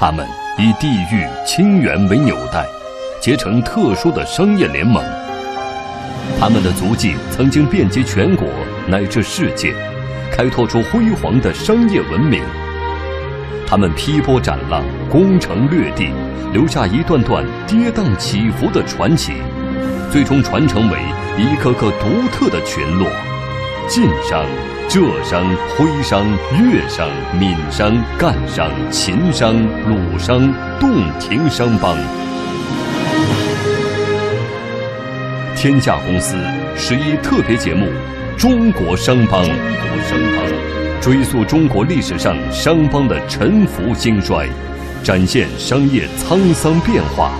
他们以地域亲缘为纽带，结成特殊的商业联盟。他们的足迹曾经遍及全国乃至世界，开拓出辉煌的商业文明。他们劈波斩浪，攻城略地，留下一段段跌宕起伏的传奇，最终传承为一个个独特的群落：晋商、浙商、徽商、粤商、闽商、赣商、秦商、鲁商、洞庭商帮。天下公司十一特别节目《中国商帮》，中国商帮追溯中国历史上商帮的沉浮兴衰，展现商业沧桑变化，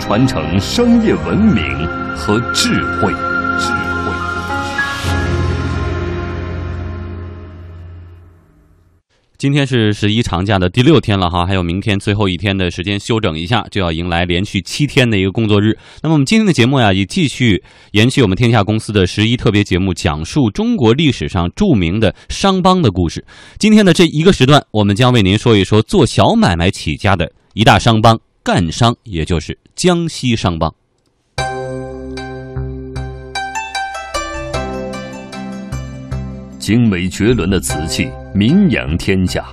传承商业文明和智慧。今天是十一长假的第六天了哈，还有明天最后一天的时间休整一下，就要迎来连续七天的一个工作日。那么我们今天的节目呀，也继续延续我们天下公司的十一特别节目，讲述中国历史上著名的商帮的故事。今天的这一个时段，我们将为您说一说做小买卖起家的一大商帮——赣商，也就是江西商帮。精美绝伦的瓷器名扬天下，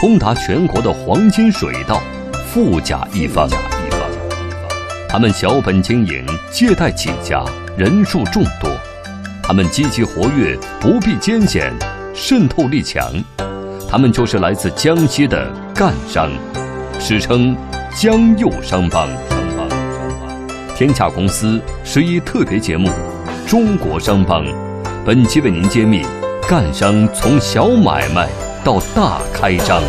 通达全国的黄金水道，富甲一方。他们小本经营，借贷起家，人数众多。他们积极活跃，不避艰险，渗透力强。他们就是来自江西的赣商，史称江右商帮。天下公司十一特别节目《中国商帮》，本期为您揭秘。干商从小买卖到大开张。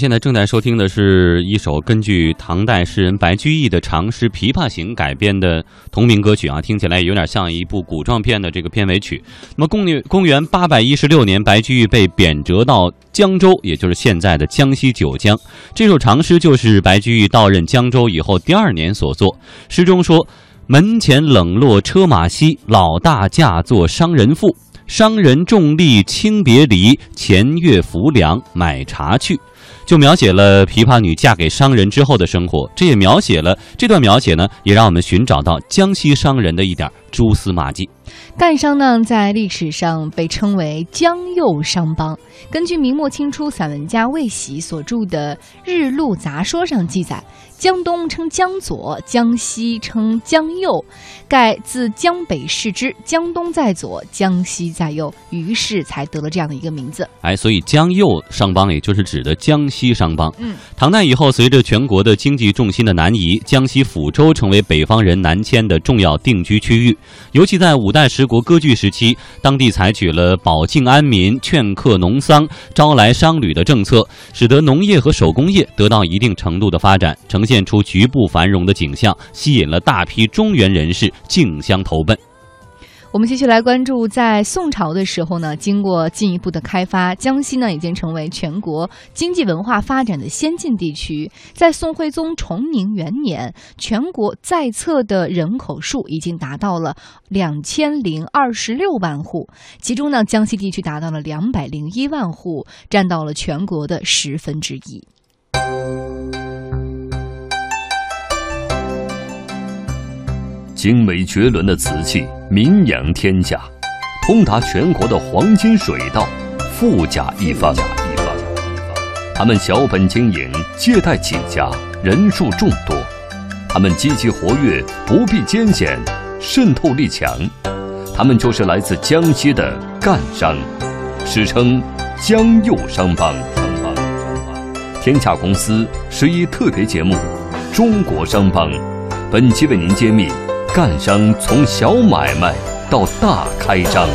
现在正在收听的是一首根据唐代诗人白居易的长诗《琵琶行》改编的同名歌曲啊，听起来有点像一部古装片的这个片尾曲。那么公元公元八百一十六年，白居易被贬谪到江州，也就是现在的江西九江。这首长诗就是白居易到任江州以后第二年所作。诗中说：“门前冷落车马稀，老大嫁作商人妇。商人重利轻别离，前月浮梁买茶去。”就描写了琵琶女嫁给商人之后的生活，这也描写了这段描写呢，也让我们寻找到江西商人的一点蛛丝马迹。赣商呢，在历史上被称为江右商帮。根据明末清初散文家魏喜所著的《日录杂说》上记载，江东称江左，江西称江右，盖自江北视之，江东在左，江西在右，于是才得了这样的一个名字。哎，所以江右商帮也就是指的江西商帮。嗯，唐代以后，随着全国的经济重心的南移，江西抚州成为北方人南迁的重要定居区域。尤其在五代十国割据时期，当地采取了保境安民、劝客农桑、招来商旅的政策，使得农业和手工业得到一定程度的发展，呈现出局部繁荣的景象，吸引了大批中原人士竞相投奔。我们继续来关注，在宋朝的时候呢，经过进一步的开发，江西呢已经成为全国经济文化发展的先进地区。在宋徽宗崇宁元年，全国在册的人口数已经达到了两千零二十六万户，其中呢，江西地区达到了两百零一万户，占到了全国的十分之一。精美绝伦的瓷器名扬天下，通达全国的黄金水道富甲一方。他们小本经营，借贷起家，人数众多。他们积极活跃，不避艰险，渗透力强。他们就是来自江西的赣商，史称江右商帮。天下公司十一特别节目《中国商帮》，本期为您揭秘。干商从小买卖到大开张。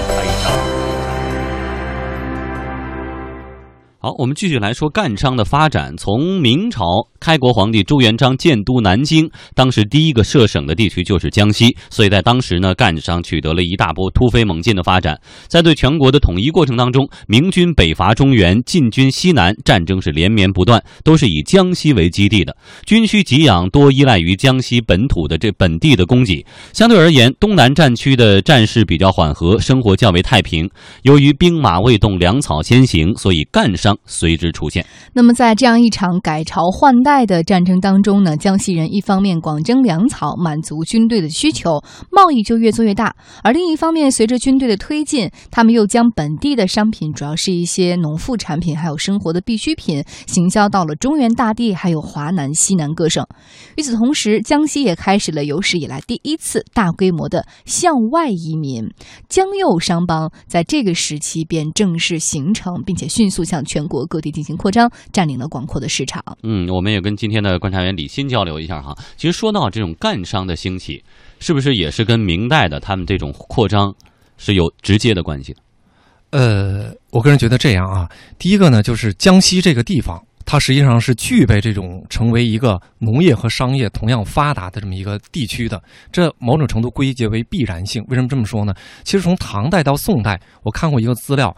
好，我们继续来说赣商的发展。从明朝开国皇帝朱元璋建都南京，当时第一个设省的地区就是江西，所以在当时呢，赣商取得了一大波突飞猛进的发展。在对全国的统一过程当中，明军北伐中原，进军西南，战争是连绵不断，都是以江西为基地的。军需给养多依赖于江西本土的这本地的供给。相对而言，东南战区的战事比较缓和，生活较为太平。由于兵马未动，粮草先行，所以赣商。随之出现。那么，在这样一场改朝换代的战争当中呢，江西人一方面广征粮草，满足军队的需求，贸易就越做越大；而另一方面，随着军队的推进，他们又将本地的商品，主要是一些农副产品，还有生活的必需品，行销到了中原大地，还有华南、西南各省。与此同时，江西也开始了有史以来第一次大规模的向外移民，江右商帮在这个时期便正式形成，并且迅速向全。国各地进行扩张，占领了广阔的市场。嗯，我们也跟今天的观察员李欣交流一下哈。其实说到这种赣商的兴起，是不是也是跟明代的他们这种扩张是有直接的关系的？呃，我个人觉得这样啊。第一个呢，就是江西这个地方，它实际上是具备这种成为一个农业和商业同样发达的这么一个地区的，这某种程度归结为必然性。为什么这么说呢？其实从唐代到宋代，我看过一个资料。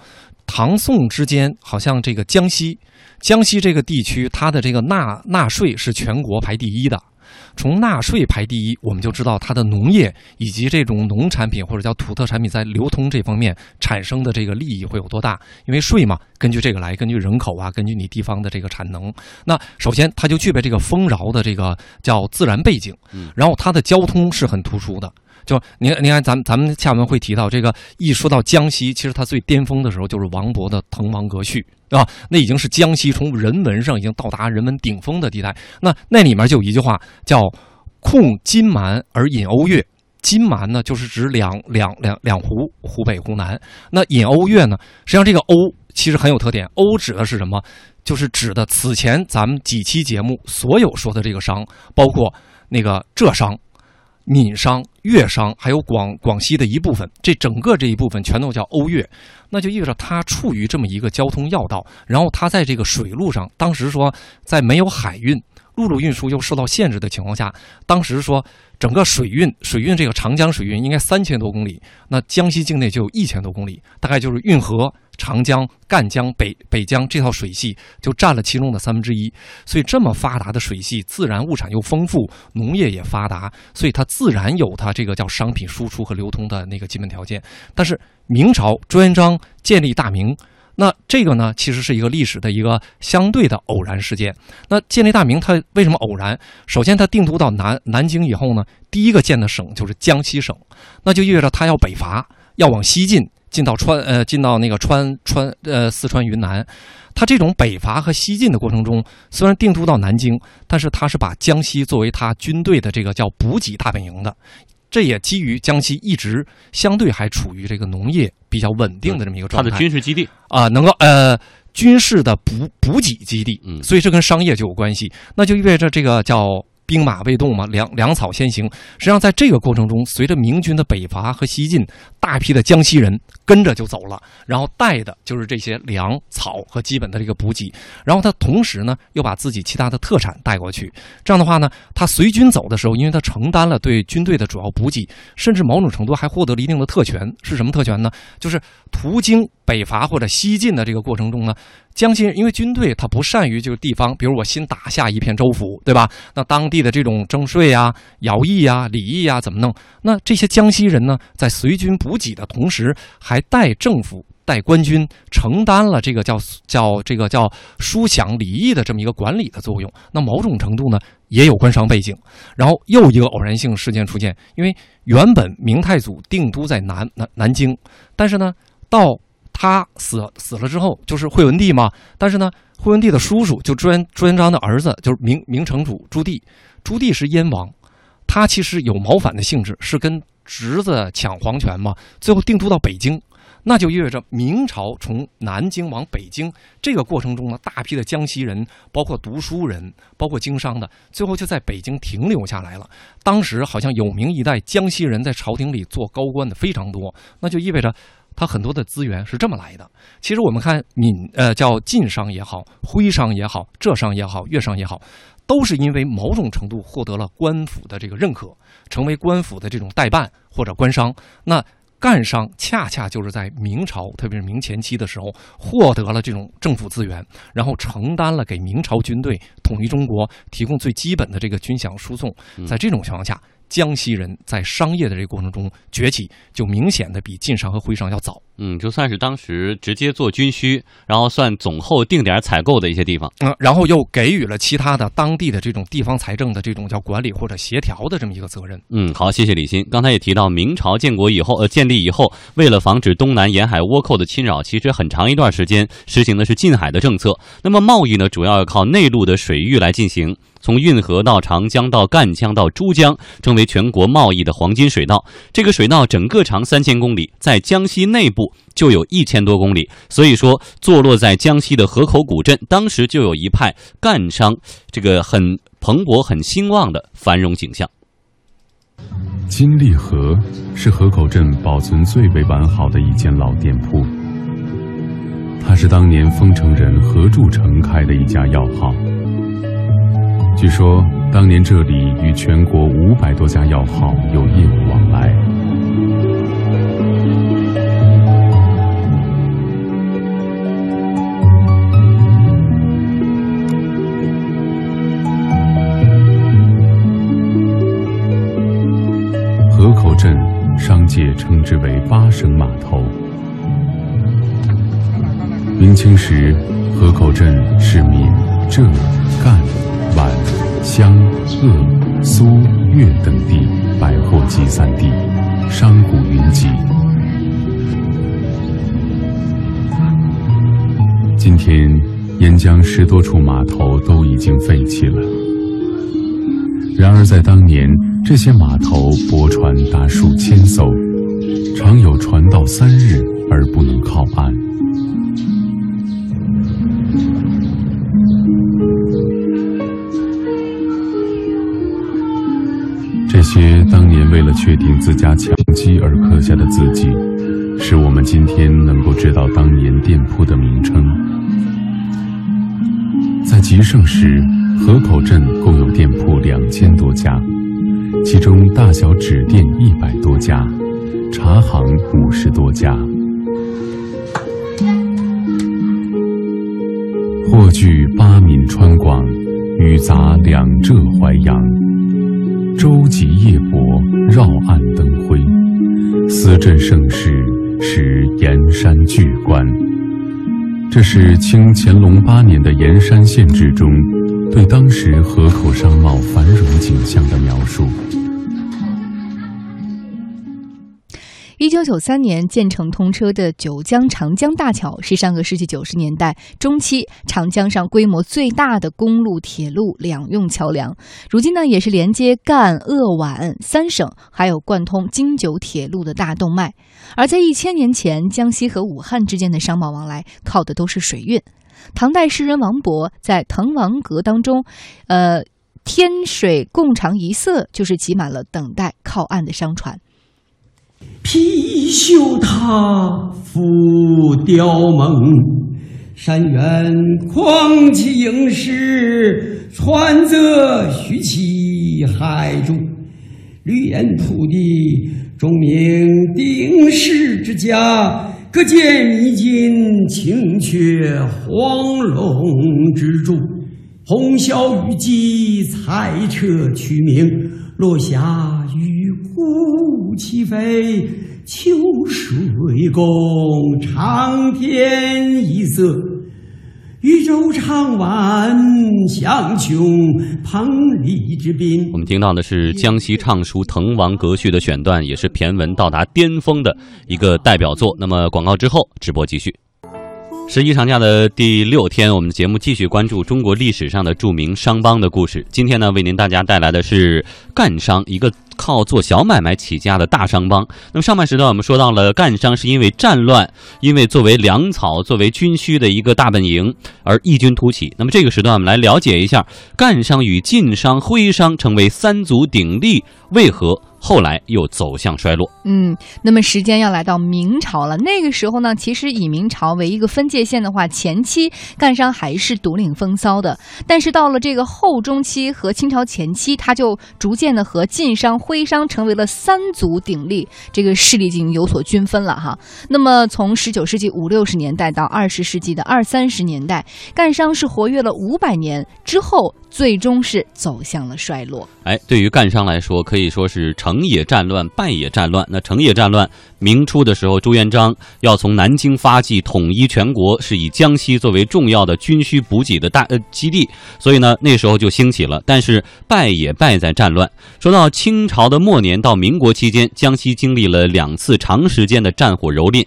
唐宋之间，好像这个江西，江西这个地区，它的这个纳纳税是全国排第一的。从纳税排第一，我们就知道它的农业以及这种农产品或者叫土特产品在流通这方面产生的这个利益会有多大？因为税嘛，根据这个来，根据人口啊，根据你地方的这个产能。那首先，它就具备这个丰饶的这个叫自然背景，然后它的交通是很突出的。就您您看，咱咱们下面会提到这个，一说到江西，其实它最巅峰的时候就是王勃的《滕王阁序》，啊，那已经是江西从人文上已经到达人文顶峰的地带。那那里面就有一句话叫“控金蛮而引瓯越”，金蛮呢就是指两两两两湖，湖北、湖南。那引瓯越呢，实际上这个瓯其实很有特点，瓯指的是什么？就是指的此前咱们几期节目所有说的这个商，包括那个浙商。闽商、粤商，还有广广西的一部分，这整个这一部分全都叫瓯越，那就意味着它处于这么一个交通要道，然后它在这个水路上，当时说在没有海运、陆路运输又受到限制的情况下，当时说整个水运、水运这个长江水运应该三千多公里，那江西境内就有一千多公里，大概就是运河。长江、赣江、北北江这套水系就占了其中的三分之一，所以这么发达的水系，自然物产又丰富，农业也发达，所以它自然有它这个叫商品输出和流通的那个基本条件。但是明朝朱元璋建立大明，那这个呢，其实是一个历史的一个相对的偶然事件。那建立大明，它为什么偶然？首先，它定都到南南京以后呢，第一个建的省就是江西省，那就意味着它要北伐，要往西进。进到川呃，进到那个川川呃，四川、云南，他这种北伐和西进的过程中，虽然定都到南京，但是他是把江西作为他军队的这个叫补给大本营的，这也基于江西一直相对还处于这个农业比较稳定的这么一个状态，他的军事基地。啊，能够呃军事的补补给基地，嗯，所以这跟商业就有关系，那就意味着这个叫兵马未动嘛，粮粮草先行。实际上，在这个过程中，随着明军的北伐和西进，大批的江西人跟着就走了，然后带的就是这些粮草和基本的这个补给。然后他同时呢，又把自己其他的特产带过去。这样的话呢，他随军走的时候，因为他承担了对军队的主要补给，甚至某种程度还获得了一定的特权。是什么特权呢？就是途经北伐或者西进的这个过程中呢。江西人因为军队他不善于就是地方，比如我新打下一片州府，对吧？那当地的这种征税呀、徭役呀、礼义呀怎么弄？那这些江西人呢，在随军补给的同时，还代政府、代官军承担了这个叫叫这个叫书享礼义的这么一个管理的作用。那某种程度呢，也有官商背景。然后又一个偶然性事件出现，因为原本明太祖定都在南南南京，但是呢，到他死死了之后，就是惠文帝嘛。但是呢，惠文帝的叔叔就朱元朱元璋的儿子，就是明明成祖朱棣。朱棣是燕王，他其实有谋反的性质，是跟侄子抢皇权嘛。最后定都到北京，那就意味着明朝从南京往北京这个过程中呢，大批的江西人，包括读书人，包括经商的，最后就在北京停留下来了。当时好像有名一代江西人在朝廷里做高官的非常多，那就意味着。它很多的资源是这么来的。其实我们看闽呃叫晋商也好，徽商也好，浙商也好，粤商也好，都是因为某种程度获得了官府的这个认可，成为官府的这种代办或者官商。那赣商恰恰就是在明朝，特别是明前期的时候，获得了这种政府资源，然后承担了给明朝军队统一中国提供最基本的这个军饷输送。在这种情况下。江西人在商业的这个过程中崛起，就明显的比晋商和徽商要早。嗯，就算是当时直接做军需，然后算总后定点采购的一些地方。嗯，然后又给予了其他的当地的这种地方财政的这种叫管理或者协调的这么一个责任。嗯，好，谢谢李欣。刚才也提到，明朝建国以后，呃，建立以后，为了防止东南沿海倭寇的侵扰，其实很长一段时间实行的是禁海的政策。那么贸易呢，主要要靠内陆的水域来进行。从运河到长江到赣江到珠江，成为全国贸易的黄金水道。这个水道整个长三千公里，在江西内部就有一千多公里。所以说，坐落在江西的河口古镇，当时就有一派赣商，这个很蓬勃、很兴旺的繁荣景象。金利河是河口镇保存最为完好的一间老店铺，它是当年丰城人何柱成开的一家药号。据说，当年这里与全国五百多家药号有业务往来。河口镇商界称之为“八省码头”。明清时，河口镇是闽、浙、赣。湘、鄂、苏、粤等地百货集散地，商贾云集。今天，沿江十多处码头都已经废弃了。然而，在当年，这些码头泊船达数千艘，常有船到三日而不能靠岸。些当年为了确定自家强基而刻下的字迹，使我们今天能够知道当年店铺的名称。在极盛时，河口镇共有店铺两千多家，其中大小纸店一百多家，茶行五十多家。货聚八闽川广，语杂两浙淮扬。舟楫夜泊，绕岸灯辉，思镇盛世，使盐山巨观。这是清乾隆八年的《盐山县志》中对当时河口商贸繁荣景象的描述。一九九三年建成通车的九江长江大桥是上个世纪九十年代中期长江上规模最大的公路、铁路两用桥梁。如今呢，也是连接赣、鄂、皖三省，还有贯通京九铁路的大动脉。而在一千年前，江西和武汉之间的商贸往来靠的都是水运。唐代诗人王勃在《滕王阁》当中，呃。天水共长一色，就是挤满了等待靠岸的商船。披绣塔浮雕猛，山原旷其盈视，川泽徐其海瞩，绿岩土地，钟鸣鼎食之家，可见迷津，情却黄龙之柱，红霄雨霁，彩彻区名，落霞与。壶齐飞，秋水共长天一色。宇宙长万象穹，彭蠡之滨。我们听到的是江西唱书《滕王阁序》的选段，也是骈文到达巅峰的一个代表作。那么广告之后，直播继续。十一长假的第六天，我们的节目继续关注中国历史上的著名商帮的故事。今天呢，为您大家带来的是赣商，一个靠做小买卖起家的大商帮。那么上半时段我们说到了赣商是因为战乱，因为作为粮草、作为军需的一个大本营而异军突起。那么这个时段我们来了解一下赣商与晋商、徽商成为三足鼎立，为何？后来又走向衰落。嗯，那么时间要来到明朝了。那个时候呢，其实以明朝为一个分界线的话，前期赣商还是独领风骚的。但是到了这个后中期和清朝前期，他就逐渐的和晋商、徽商成为了三足鼎立，这个势力已经有所均分了哈。那么从十九世纪五六十年代到二十世纪的二三十年代，赣商是活跃了五百年之后。最终是走向了衰落。哎，对于赣商来说，可以说是成也战乱，败也战乱。那成也战乱，明初的时候，朱元璋要从南京发迹，统一全国，是以江西作为重要的军需补给的大呃基地，所以呢，那时候就兴起了。但是败也败在战乱。说到清朝的末年到民国期间，江西经历了两次长时间的战火蹂躏，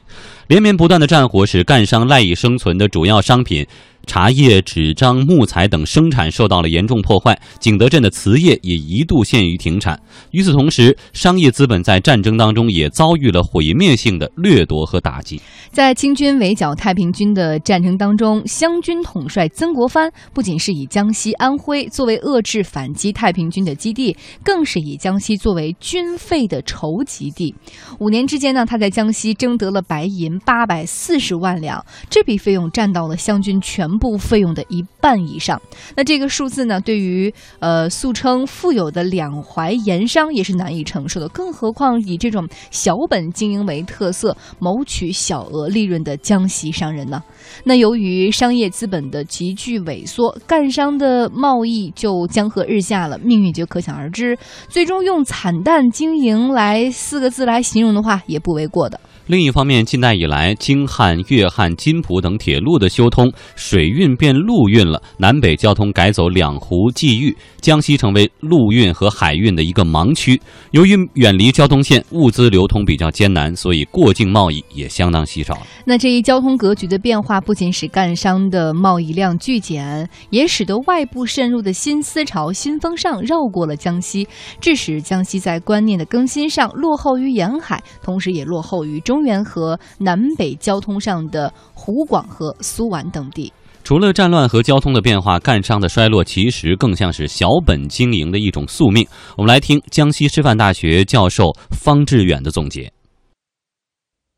连绵不断的战火使赣商赖以生存的主要商品。茶叶、纸张、木材等生产受到了严重破坏，景德镇的瓷业也一度陷于停产。与此同时，商业资本在战争当中也遭遇了毁灭性的掠夺和打击。在清军围剿太平军的战争当中，湘军统帅曾国藩不仅是以江西、安徽作为遏制反击太平军的基地，更是以江西作为军费的筹集地。五年之间呢，他在江西征得了白银八百四十万两，这笔费用占到了湘军全。全部费用的一半以上，那这个数字呢，对于呃素称富有的两淮盐商也是难以承受的，更何况以这种小本经营为特色，谋取小额利润的江西商人呢？那由于商业资本的急剧萎缩，赣商的贸易就江河日下了，命运就可想而知。最终用惨淡经营来四个字来形容的话，也不为过的。另一方面，近代以来，京汉、粤汉、津浦等铁路的修通，水运变陆运了，南北交通改走两湖际域，江西成为陆运和海运的一个盲区。由于远离交通线，物资流通比较艰难，所以过境贸易也相当稀少。那这一交通格局的变化，不仅使赣商的贸易量剧减，也使得外部渗入的新思潮、新风尚绕过了江西，致使江西在观念的更新上落后于沿海，同时也落后于中。中原和南北交通上的湖广和苏皖等地，除了战乱和交通的变化，赣商的衰落其实更像是小本经营的一种宿命。我们来听江西师范大学教授方志远的总结：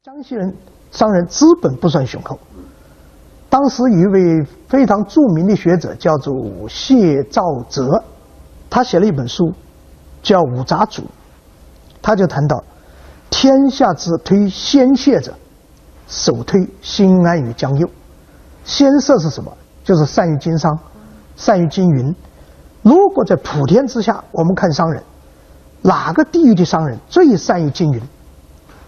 江西人商人资本不算雄厚，当时一位非常著名的学者叫做谢兆泽，他写了一本书叫《五杂组》，他就谈到。天下之推先燮者，首推新安与江右。先设是什么？就是善于经商，善于经营。如果在普天之下，我们看商人，哪个地域的商人最善于经营？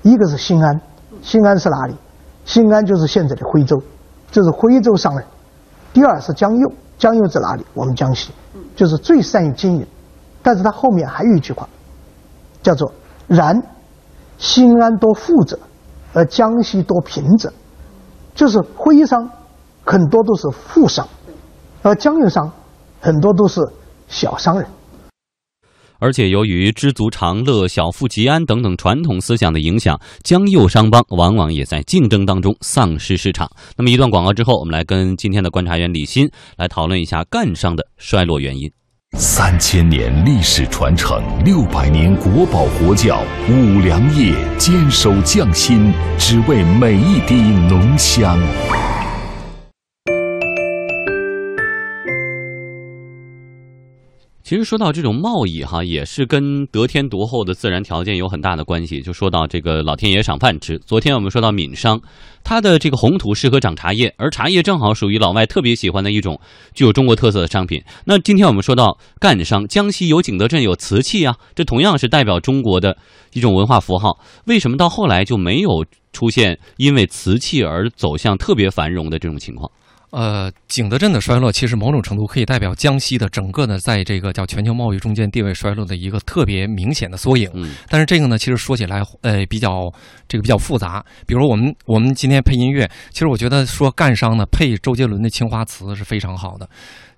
一个是新安，新安是哪里？新安就是现在的徽州，就是徽州商人。第二是江右，江右在哪里？我们江西，就是最善于经营。但是他后面还有一句话，叫做然。新安多富者，而江西多贫者，就是徽商很多都是富商，而江右商很多都是小商人。而且由于知足常乐、小富即安等等传统思想的影响，江右商帮往往也在竞争当中丧失市场。那么一段广告之后，我们来跟今天的观察员李欣来讨论一下赣商的衰落原因。三千年历史传承，六百年国宝国窖，五粮液坚守匠心，只为每一滴浓香。其实说到这种贸易哈，也是跟得天独厚的自然条件有很大的关系。就说到这个老天爷赏饭吃。昨天我们说到闽商，它的这个红土适合长茶叶，而茶叶正好属于老外特别喜欢的一种具有中国特色的商品。那今天我们说到赣商，江西有景德镇有瓷器啊，这同样是代表中国的一种文化符号。为什么到后来就没有出现因为瓷器而走向特别繁荣的这种情况？呃，景德镇的衰落，其实某种程度可以代表江西的整个呢，在这个叫全球贸易中间地位衰落的一个特别明显的缩影。嗯，但是这个呢，其实说起来，呃，比较这个比较复杂。比如我们我们今天配音乐，其实我觉得说赣商呢配周杰伦的《青花瓷》是非常好的。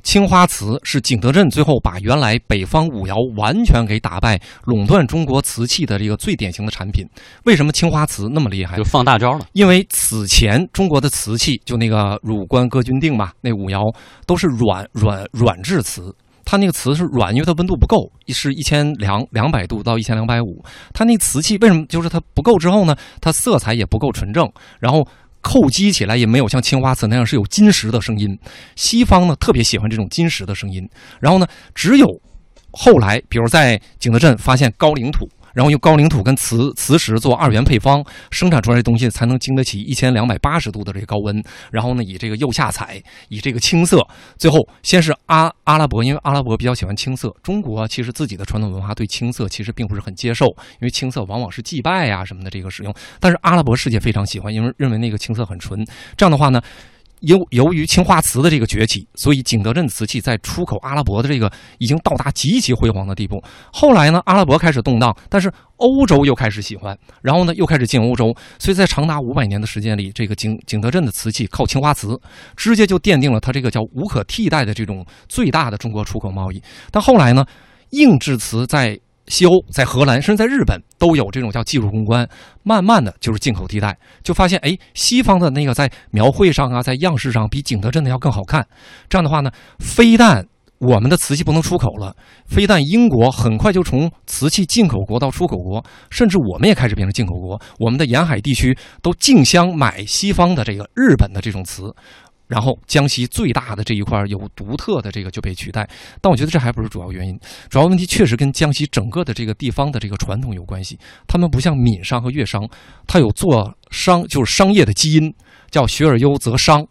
青花瓷是景德镇最后把原来北方五窑完全给打败，垄断中国瓷器的这个最典型的产品。为什么青花瓷那么厉害？就放大招了。因为此前中国的瓷器，就那个汝官哥钧定嘛，那五窑都是软软软质瓷，它那个瓷是软，因为它温度不够，是一千两两百度到一千两百五。它那瓷器为什么就是它不够之后呢？它色彩也不够纯正，然后。叩击起来也没有像青花瓷那样是有金石的声音，西方呢特别喜欢这种金石的声音。然后呢，只有后来，比如在景德镇发现高岭土，然后用高岭土跟瓷瓷石做二元配方，生产出来的东西才能经得起一千两百八十度的这个高温。然后呢，以这个釉下彩，以这个青色，最后先是阿阿拉伯，因为阿拉伯比较喜欢青色。中国其实自己的传统文化对青色其实并不是很接受，因为青色往往是祭拜呀什么的这个使用。但是阿拉伯世界非常喜欢，因为认为那个青色很纯。这样的话呢。由由于青花瓷的这个崛起，所以景德镇瓷器在出口阿拉伯的这个已经到达极其辉煌的地步。后来呢，阿拉伯开始动荡，但是欧洲又开始喜欢，然后呢又开始进欧洲，所以在长达五百年的时间里，这个景景德镇的瓷器靠青花瓷，直接就奠定了它这个叫无可替代的这种最大的中国出口贸易。但后来呢，硬质瓷在西欧、在荷兰，甚至在日本都有这种叫技术攻关，慢慢的就是进口替代，就发现哎，西方的那个在描绘上啊，在样式上比景德镇的要更好看。这样的话呢，非但我们的瓷器不能出口了，非但英国很快就从瓷器进口国到出口国，甚至我们也开始变成进口国，我们的沿海地区都竞相买西方的这个日本的这种瓷。然后江西最大的这一块有独特的这个就被取代，但我觉得这还不是主要原因，主要问题确实跟江西整个的这个地方的这个传统有关系。他们不像闽商和粤商，他有做商就是商业的基因，叫学而优则商，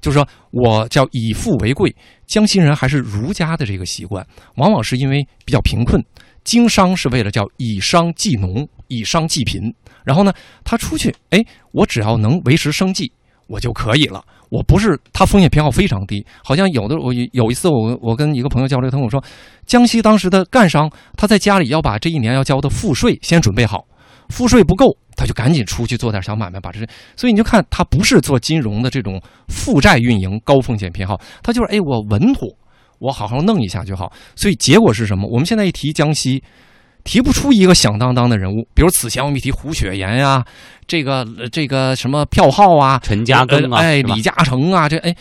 就是说我叫以富为贵。江西人还是儒家的这个习惯，往往是因为比较贫困，经商是为了叫以商济农，以商济贫。然后呢，他出去，哎，我只要能维持生计，我就可以了。我不是他风险偏好非常低，好像有的我有一次我我跟一个朋友交流，他跟我说，江西当时的赣商他在家里要把这一年要交的赋税先准备好，赋税不够他就赶紧出去做点小买卖把这，所以你就看他不是做金融的这种负债运营高风险偏好，他就是哎我稳妥，我好好弄一下就好，所以结果是什么？我们现在一提江西。提不出一个响当当的人物，比如此前我们提胡雪岩呀，这个这个什么票号啊，陈嘉庚啊，哎，李嘉诚啊，这哎，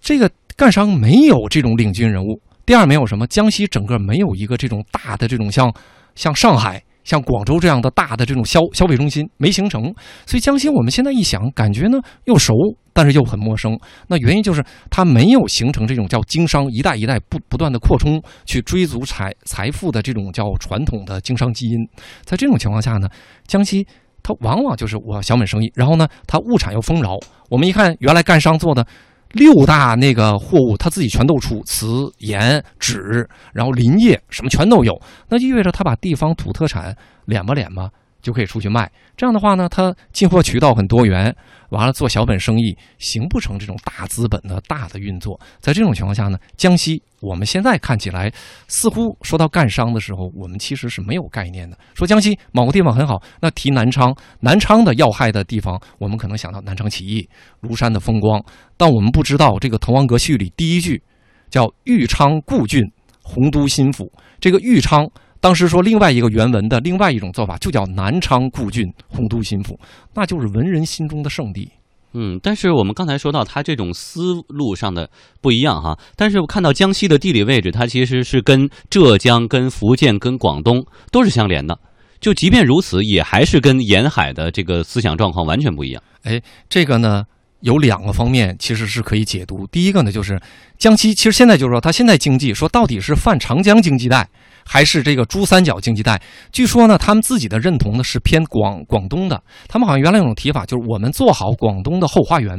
这个赣商没有这种领军人物。第二，没有什么江西整个没有一个这种大的这种像像上海。像广州这样的大的这种消消费中心没形成，所以江西我们现在一想，感觉呢又熟，但是又很陌生。那原因就是它没有形成这种叫经商一代一代不不断的扩充去追逐财财富的这种叫传统的经商基因。在这种情况下呢，江西它往往就是我小本生意，然后呢它物产又丰饶。我们一看原来干商做的。六大那个货物，他自己全都出，瓷、盐、纸，然后林业什么全都有，那意味着他把地方土特产敛吧敛吧。就可以出去卖，这样的话呢，它进货渠道很多元，完了做小本生意行不成这种大资本的大的运作。在这种情况下呢，江西我们现在看起来似乎说到赣商的时候，我们其实是没有概念的。说江西某个地方很好，那提南昌，南昌的要害的地方，我们可能想到南昌起义、庐山的风光，但我们不知道这个《滕王阁序》里第一句叫“豫昌故郡，洪都新府”，这个豫昌。当时说另外一个原文的另外一种做法，就叫南昌故郡，洪都新府，那就是文人心中的圣地。嗯，但是我们刚才说到他这种思路上的不一样哈，但是我看到江西的地理位置，它其实是跟浙江、跟福建、跟广东都是相连的。就即便如此，也还是跟沿海的这个思想状况完全不一样。哎，这个呢有两个方面其实是可以解读。第一个呢，就是江西其实现在就是说，它现在经济说到底是泛长江经济带还是这个珠三角经济带？据说呢，他们自己的认同呢是偏广广东的。他们好像原来有种提法，就是我们做好广东的后花园。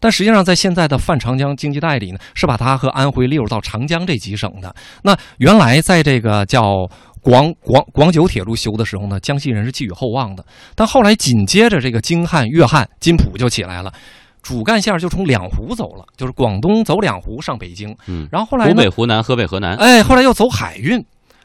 但实际上，在现在的泛长江经济带里呢，是把它和安徽列入到长江这几省的。那原来在这个叫。广广广九铁路修的时候呢，江西人是寄予厚望的。但后来紧接着这个京汉、粤汉、津浦就起来了，主干线就从两湖走了，就是广东走两湖上北京。嗯，然后后来湖北、湖南、河北、河南，哎，后来又走海运。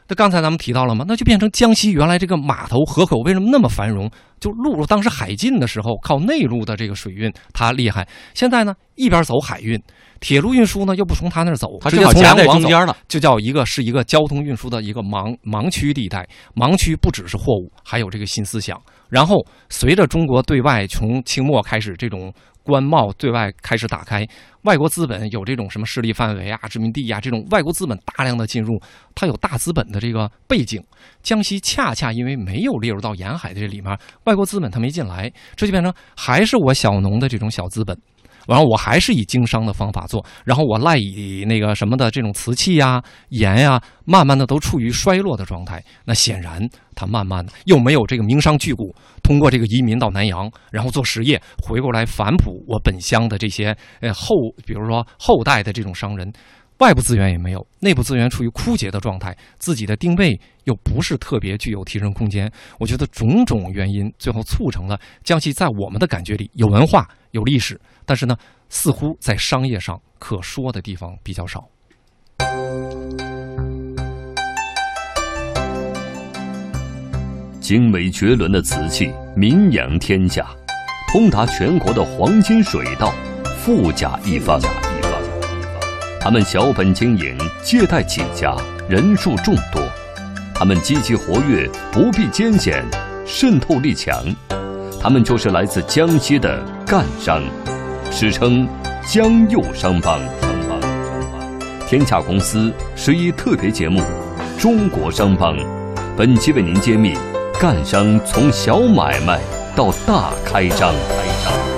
那刚才咱们提到了吗？那就变成江西原来这个码头河口为什么那么繁荣？就陆路当时海禁的时候，靠内陆的这个水运它厉害。现在呢，一边走海运。铁路运输呢，又不从他那儿走，它正好夹在中间了，就叫一个是一个交通运输的一个盲盲区地带。盲区不只是货物，还有这个新思想。然后随着中国对外从清末开始这种关贸对外开始打开，外国资本有这种什么势力范围啊、殖民地啊这种外国资本大量的进入，它有大资本的这个背景。江西恰恰因为没有列入到沿海的这里面，外国资本它没进来，这就变成还是我小农的这种小资本。然后我还是以经商的方法做，然后我赖以那个什么的这种瓷器呀、盐呀，慢慢的都处于衰落的状态。那显然，他慢慢的又没有这个名商巨贾通过这个移民到南洋，然后做实业回过来反哺我本乡的这些呃后，比如说后代的这种商人，外部资源也没有，内部资源处于枯竭的状态，自己的定位又不是特别具有提升空间。我觉得种种原因最后促成了江西在我们的感觉里有文化、有历史。但是呢，似乎在商业上可说的地方比较少。精美绝伦的瓷器名扬天下，通达全国的黄金水道富甲一方。他们小本经营，借贷起家，人数众多。他们积极活跃，不避艰险，渗透力强。他们就是来自江西的赣商。史称江右商帮。天下公司十一特别节目《中国商帮》，本期为您揭秘赣商从小买卖到大开张开张。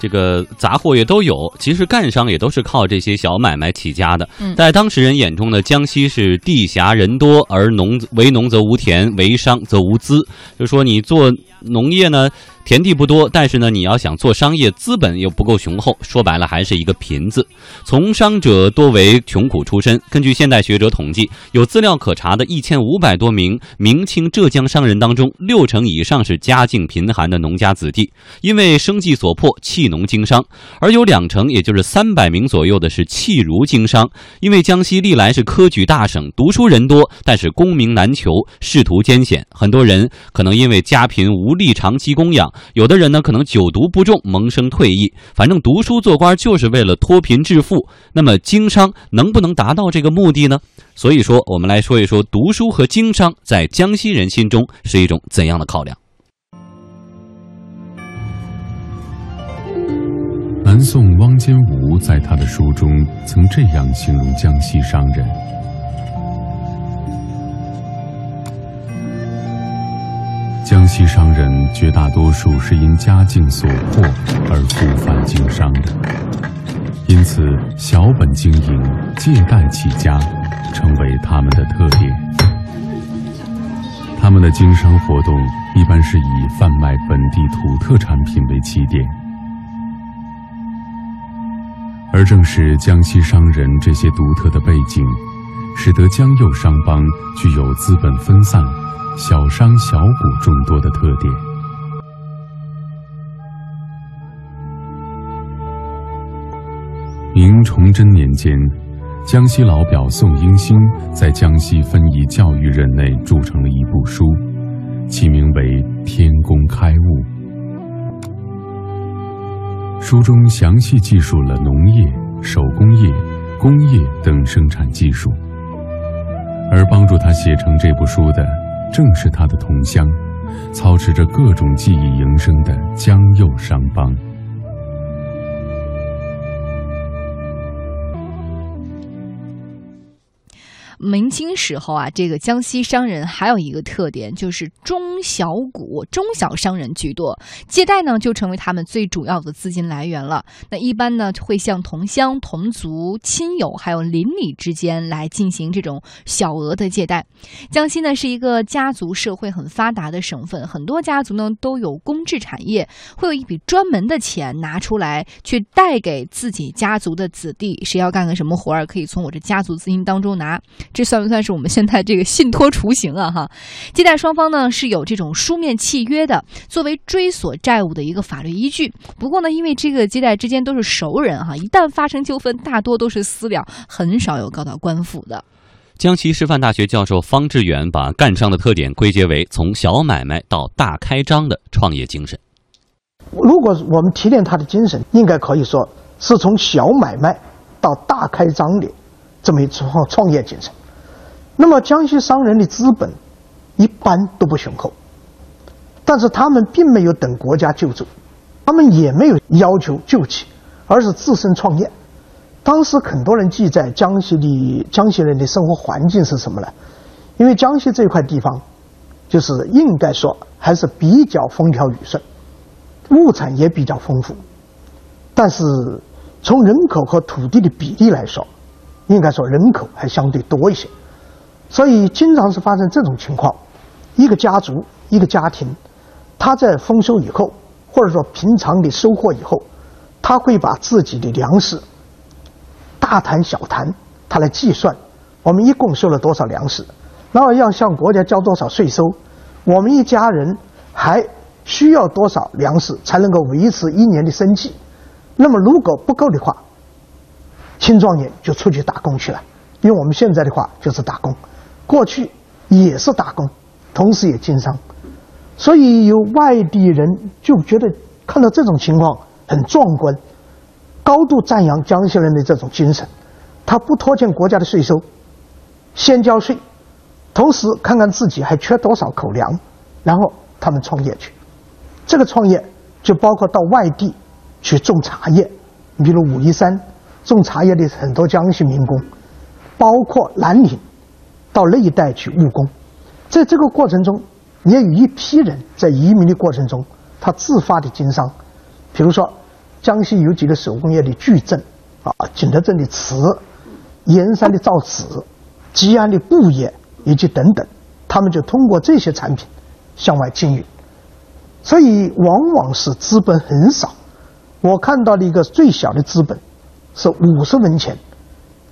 这个杂货也都有。其实干商也都是靠这些小买卖起家的。在当时人眼中呢，江西是地狭人多，而农为农则无田，为商则无资。就说你做农业呢。田地不多，但是呢，你要想做商业，资本又不够雄厚，说白了还是一个贫字。从商者多为穷苦出身。根据现代学者统计，有资料可查的一千五百多名明清浙江商人当中，六成以上是家境贫寒的农家子弟，因为生计所迫弃农经商；而有两成，也就是三百名左右的是弃儒经商，因为江西历来是科举大省，读书人多，但是功名难求，仕途艰险，很多人可能因为家贫无力长期供养。有的人呢，可能久读不中，萌生退役。反正读书做官就是为了脱贫致富。那么经商能不能达到这个目的呢？所以说，我们来说一说读书和经商在江西人心中是一种怎样的考量。南宋汪坚吾在他的书中曾这样形容江西商人。江西商人绝大多数是因家境所迫而复返经商的，因此小本经营、借贷起家成为他们的特点。他们的经商活动一般是以贩卖本地土特产品为起点，而正是江西商人这些独特的背景，使得江右商帮具有资本分散、小商小股众多的特点。明崇祯年间，江西老表宋英星在江西分宜教育任内著成了一部书，其名为《天书中详细记述了农业、手工业、工业等生产技术，而帮助他写成这部书的，正是他的同乡，操持着各种技艺营生的江右商帮。明清时候啊，这个江西商人还有一个特点，就是中小股、中小商人居多，借贷呢就成为他们最主要的资金来源了。那一般呢会向同乡、同族、亲友还有邻里之间来进行这种小额的借贷。江西呢是一个家族社会很发达的省份，很多家族呢都有公制产业，会有一笔专门的钱拿出来去贷给自己家族的子弟，谁要干个什么活儿，可以从我这家族资金当中拿。这算不算是我们现在这个信托雏形啊？哈，借贷双方呢是有这种书面契约的，作为追索债务的一个法律依据。不过呢，因为这个借贷之间都是熟人哈，一旦发生纠纷，大多都是私了，很少有告到官府的。江西师范大学教授方志远把干商的特点归结为从小买卖到大开张的创业精神。如果我们提炼他的精神，应该可以说是从小买卖到大开张的这么一创创业精神。那么江西商人的资本一般都不雄厚，但是他们并没有等国家救助，他们也没有要求救济，而是自身创业。当时很多人记载江西的江西人的生活环境是什么呢？因为江西这块地方，就是应该说还是比较风调雨顺，物产也比较丰富，但是从人口和土地的比例来说，应该说人口还相对多一些。所以经常是发生这种情况：一个家族、一个家庭，他在丰收以后，或者说平常的收获以后，他会把自己的粮食大谈小谈，他来计算我们一共收了多少粮食，然后要向国家交多少税收，我们一家人还需要多少粮食才能够维持一年的生计。那么如果不够的话，青壮年就出去打工去了，用我们现在的话就是打工。过去也是打工，同时也经商，所以有外地人就觉得看到这种情况很壮观，高度赞扬江西人的这种精神。他不拖欠国家的税收，先交税，同时看看自己还缺多少口粮，然后他们创业去。这个创业就包括到外地去种茶叶，你比如武夷山种茶叶的很多江西民工，包括南岭。到那一带去务工，在这个过程中，也有一批人在移民的过程中，他自发的经商，比如说江西有几个手工业的巨镇，啊，景德镇的瓷，盐山的造纸，吉安的布业以及等等，他们就通过这些产品向外经营，所以往往是资本很少。我看到的一个最小的资本是五十文钱，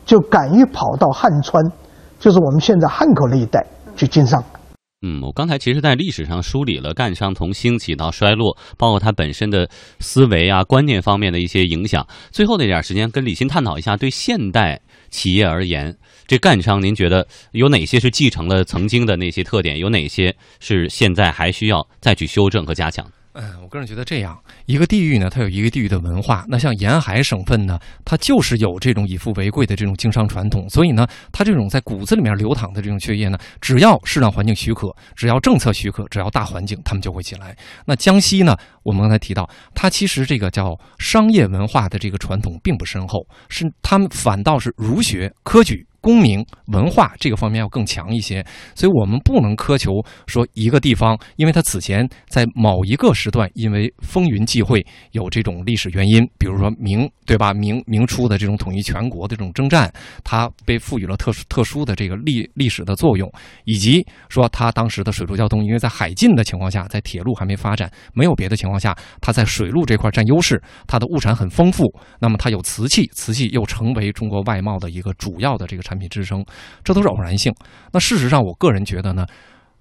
就敢于跑到汉川。就是我们现在汉口那一带去经商。嗯，我刚才其实，在历史上梳理了赣商从兴起到衰落，包括它本身的思维啊、观念方面的一些影响。最后那点时间，跟李欣探讨一下，对现代企业而言，这赣商您觉得有哪些是继承了曾经的那些特点？有哪些是现在还需要再去修正和加强？嗯，我个人觉得这样一个地域呢，它有一个地域的文化。那像沿海省份呢，它就是有这种以富为贵的这种经商传统，所以呢，它这种在骨子里面流淌的这种血液呢，只要市场环境许可，只要政策许可，只要大环境，他们就会起来。那江西呢，我们刚才提到，它其实这个叫商业文化的这个传统并不深厚，是他们反倒是儒学、科举。功名、文化这个方面要更强一些，所以我们不能苛求说一个地方，因为它此前在某一个时段因为风云际会有这种历史原因，比如说明对吧？明明初的这种统一全国的这种征战，它被赋予了特殊特殊的这个历历史的作用，以及说它当时的水陆交通，因为在海禁的情况下，在铁路还没发展、没有别的情况下，它在水路这块占优势，它的物产很丰富，那么它有瓷器，瓷器又成为中国外贸的一个主要的这个产品支撑，这都是偶然性。那事实上，我个人觉得呢。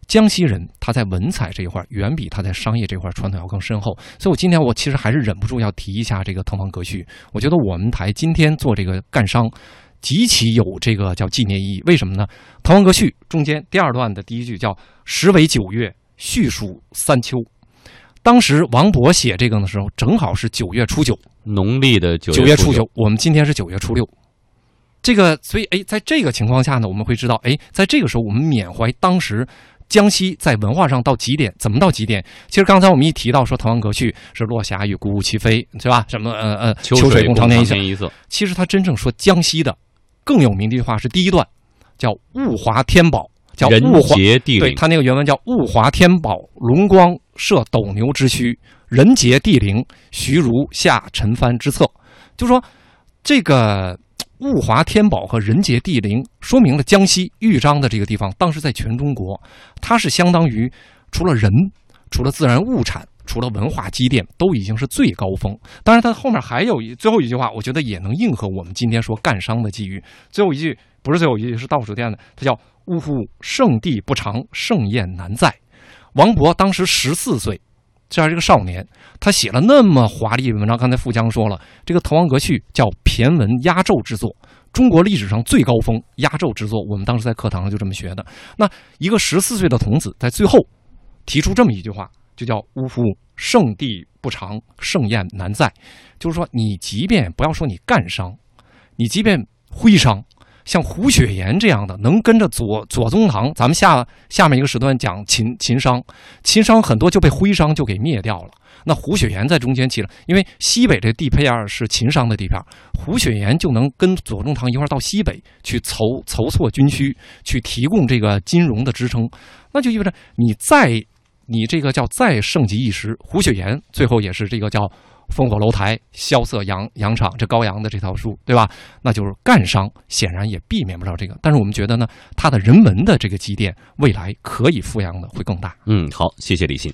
江西人他在文采这一块远比他在商业这块传统要更深厚，所以我今天我其实还是忍不住要提一下这个滕王阁序。我觉得我们台今天做这个干商，极其有这个叫纪念意义。为什么呢？滕王阁序中间第二段的第一句叫“时为九月，序属三秋”。当时王勃写这个的时候，正好是九月初九，农历的九九月初九。我们今天是九月初六。这个，所以哎，在这个情况下呢，我们会知道，哎，在这个时候，我们缅怀当时。江西在文化上到极点，怎么到极点？其实刚才我们一提到说《滕王阁序》是“落霞与孤鹜齐飞”，是吧？什么呃呃“秋水共长天一色”。其实他真正说江西的更有名的一句话是第一段，叫“物华天宝”，叫“物华地灵”。对他那个原文叫“物华天宝，龙光射斗牛之躯，人杰地灵，徐如下陈蕃之策”。就说这个。物华天宝和人杰地灵，说明了江西豫章的这个地方，当时在全中国，它是相当于除了人、除了自然物产、除了文化积淀，都已经是最高峰。当然，它后面还有一最后一句话，我觉得也能应和我们今天说干商的机遇。最后一句不是最后一句，是倒数第二的，它叫“呜呼，圣地不长，盛宴难再”。王勃当时十四岁。这样一个少年，他写了那么华丽的文章。刚才富江说了，这个《滕王阁序》叫骈文压轴之作，中国历史上最高峰压轴之作。我们当时在课堂上就这么学的。那一个十四岁的童子在最后提出这么一句话，就叫“呜呼，圣地不长，盛宴难再”。就是说，你即便不要说你干商，你即便徽商。像胡雪岩这样的，能跟着左左宗棠，咱们下下面一个时段讲秦秦商，秦商很多就被徽商就给灭掉了。那胡雪岩在中间起了，因为西北这地片是秦商的地片，胡雪岩就能跟左宗棠一块到西北去筹筹措军需，去提供这个金融的支撑。那就意味着你再你这个叫再盛极一时，胡雪岩最后也是这个叫。烽火楼台，萧瑟扬扬场，这高阳的这套书，对吧？那就是干商，显然也避免不了这个。但是我们觉得呢，他的人文的这个积淀，未来可以富养的会更大。嗯，好，谢谢李信。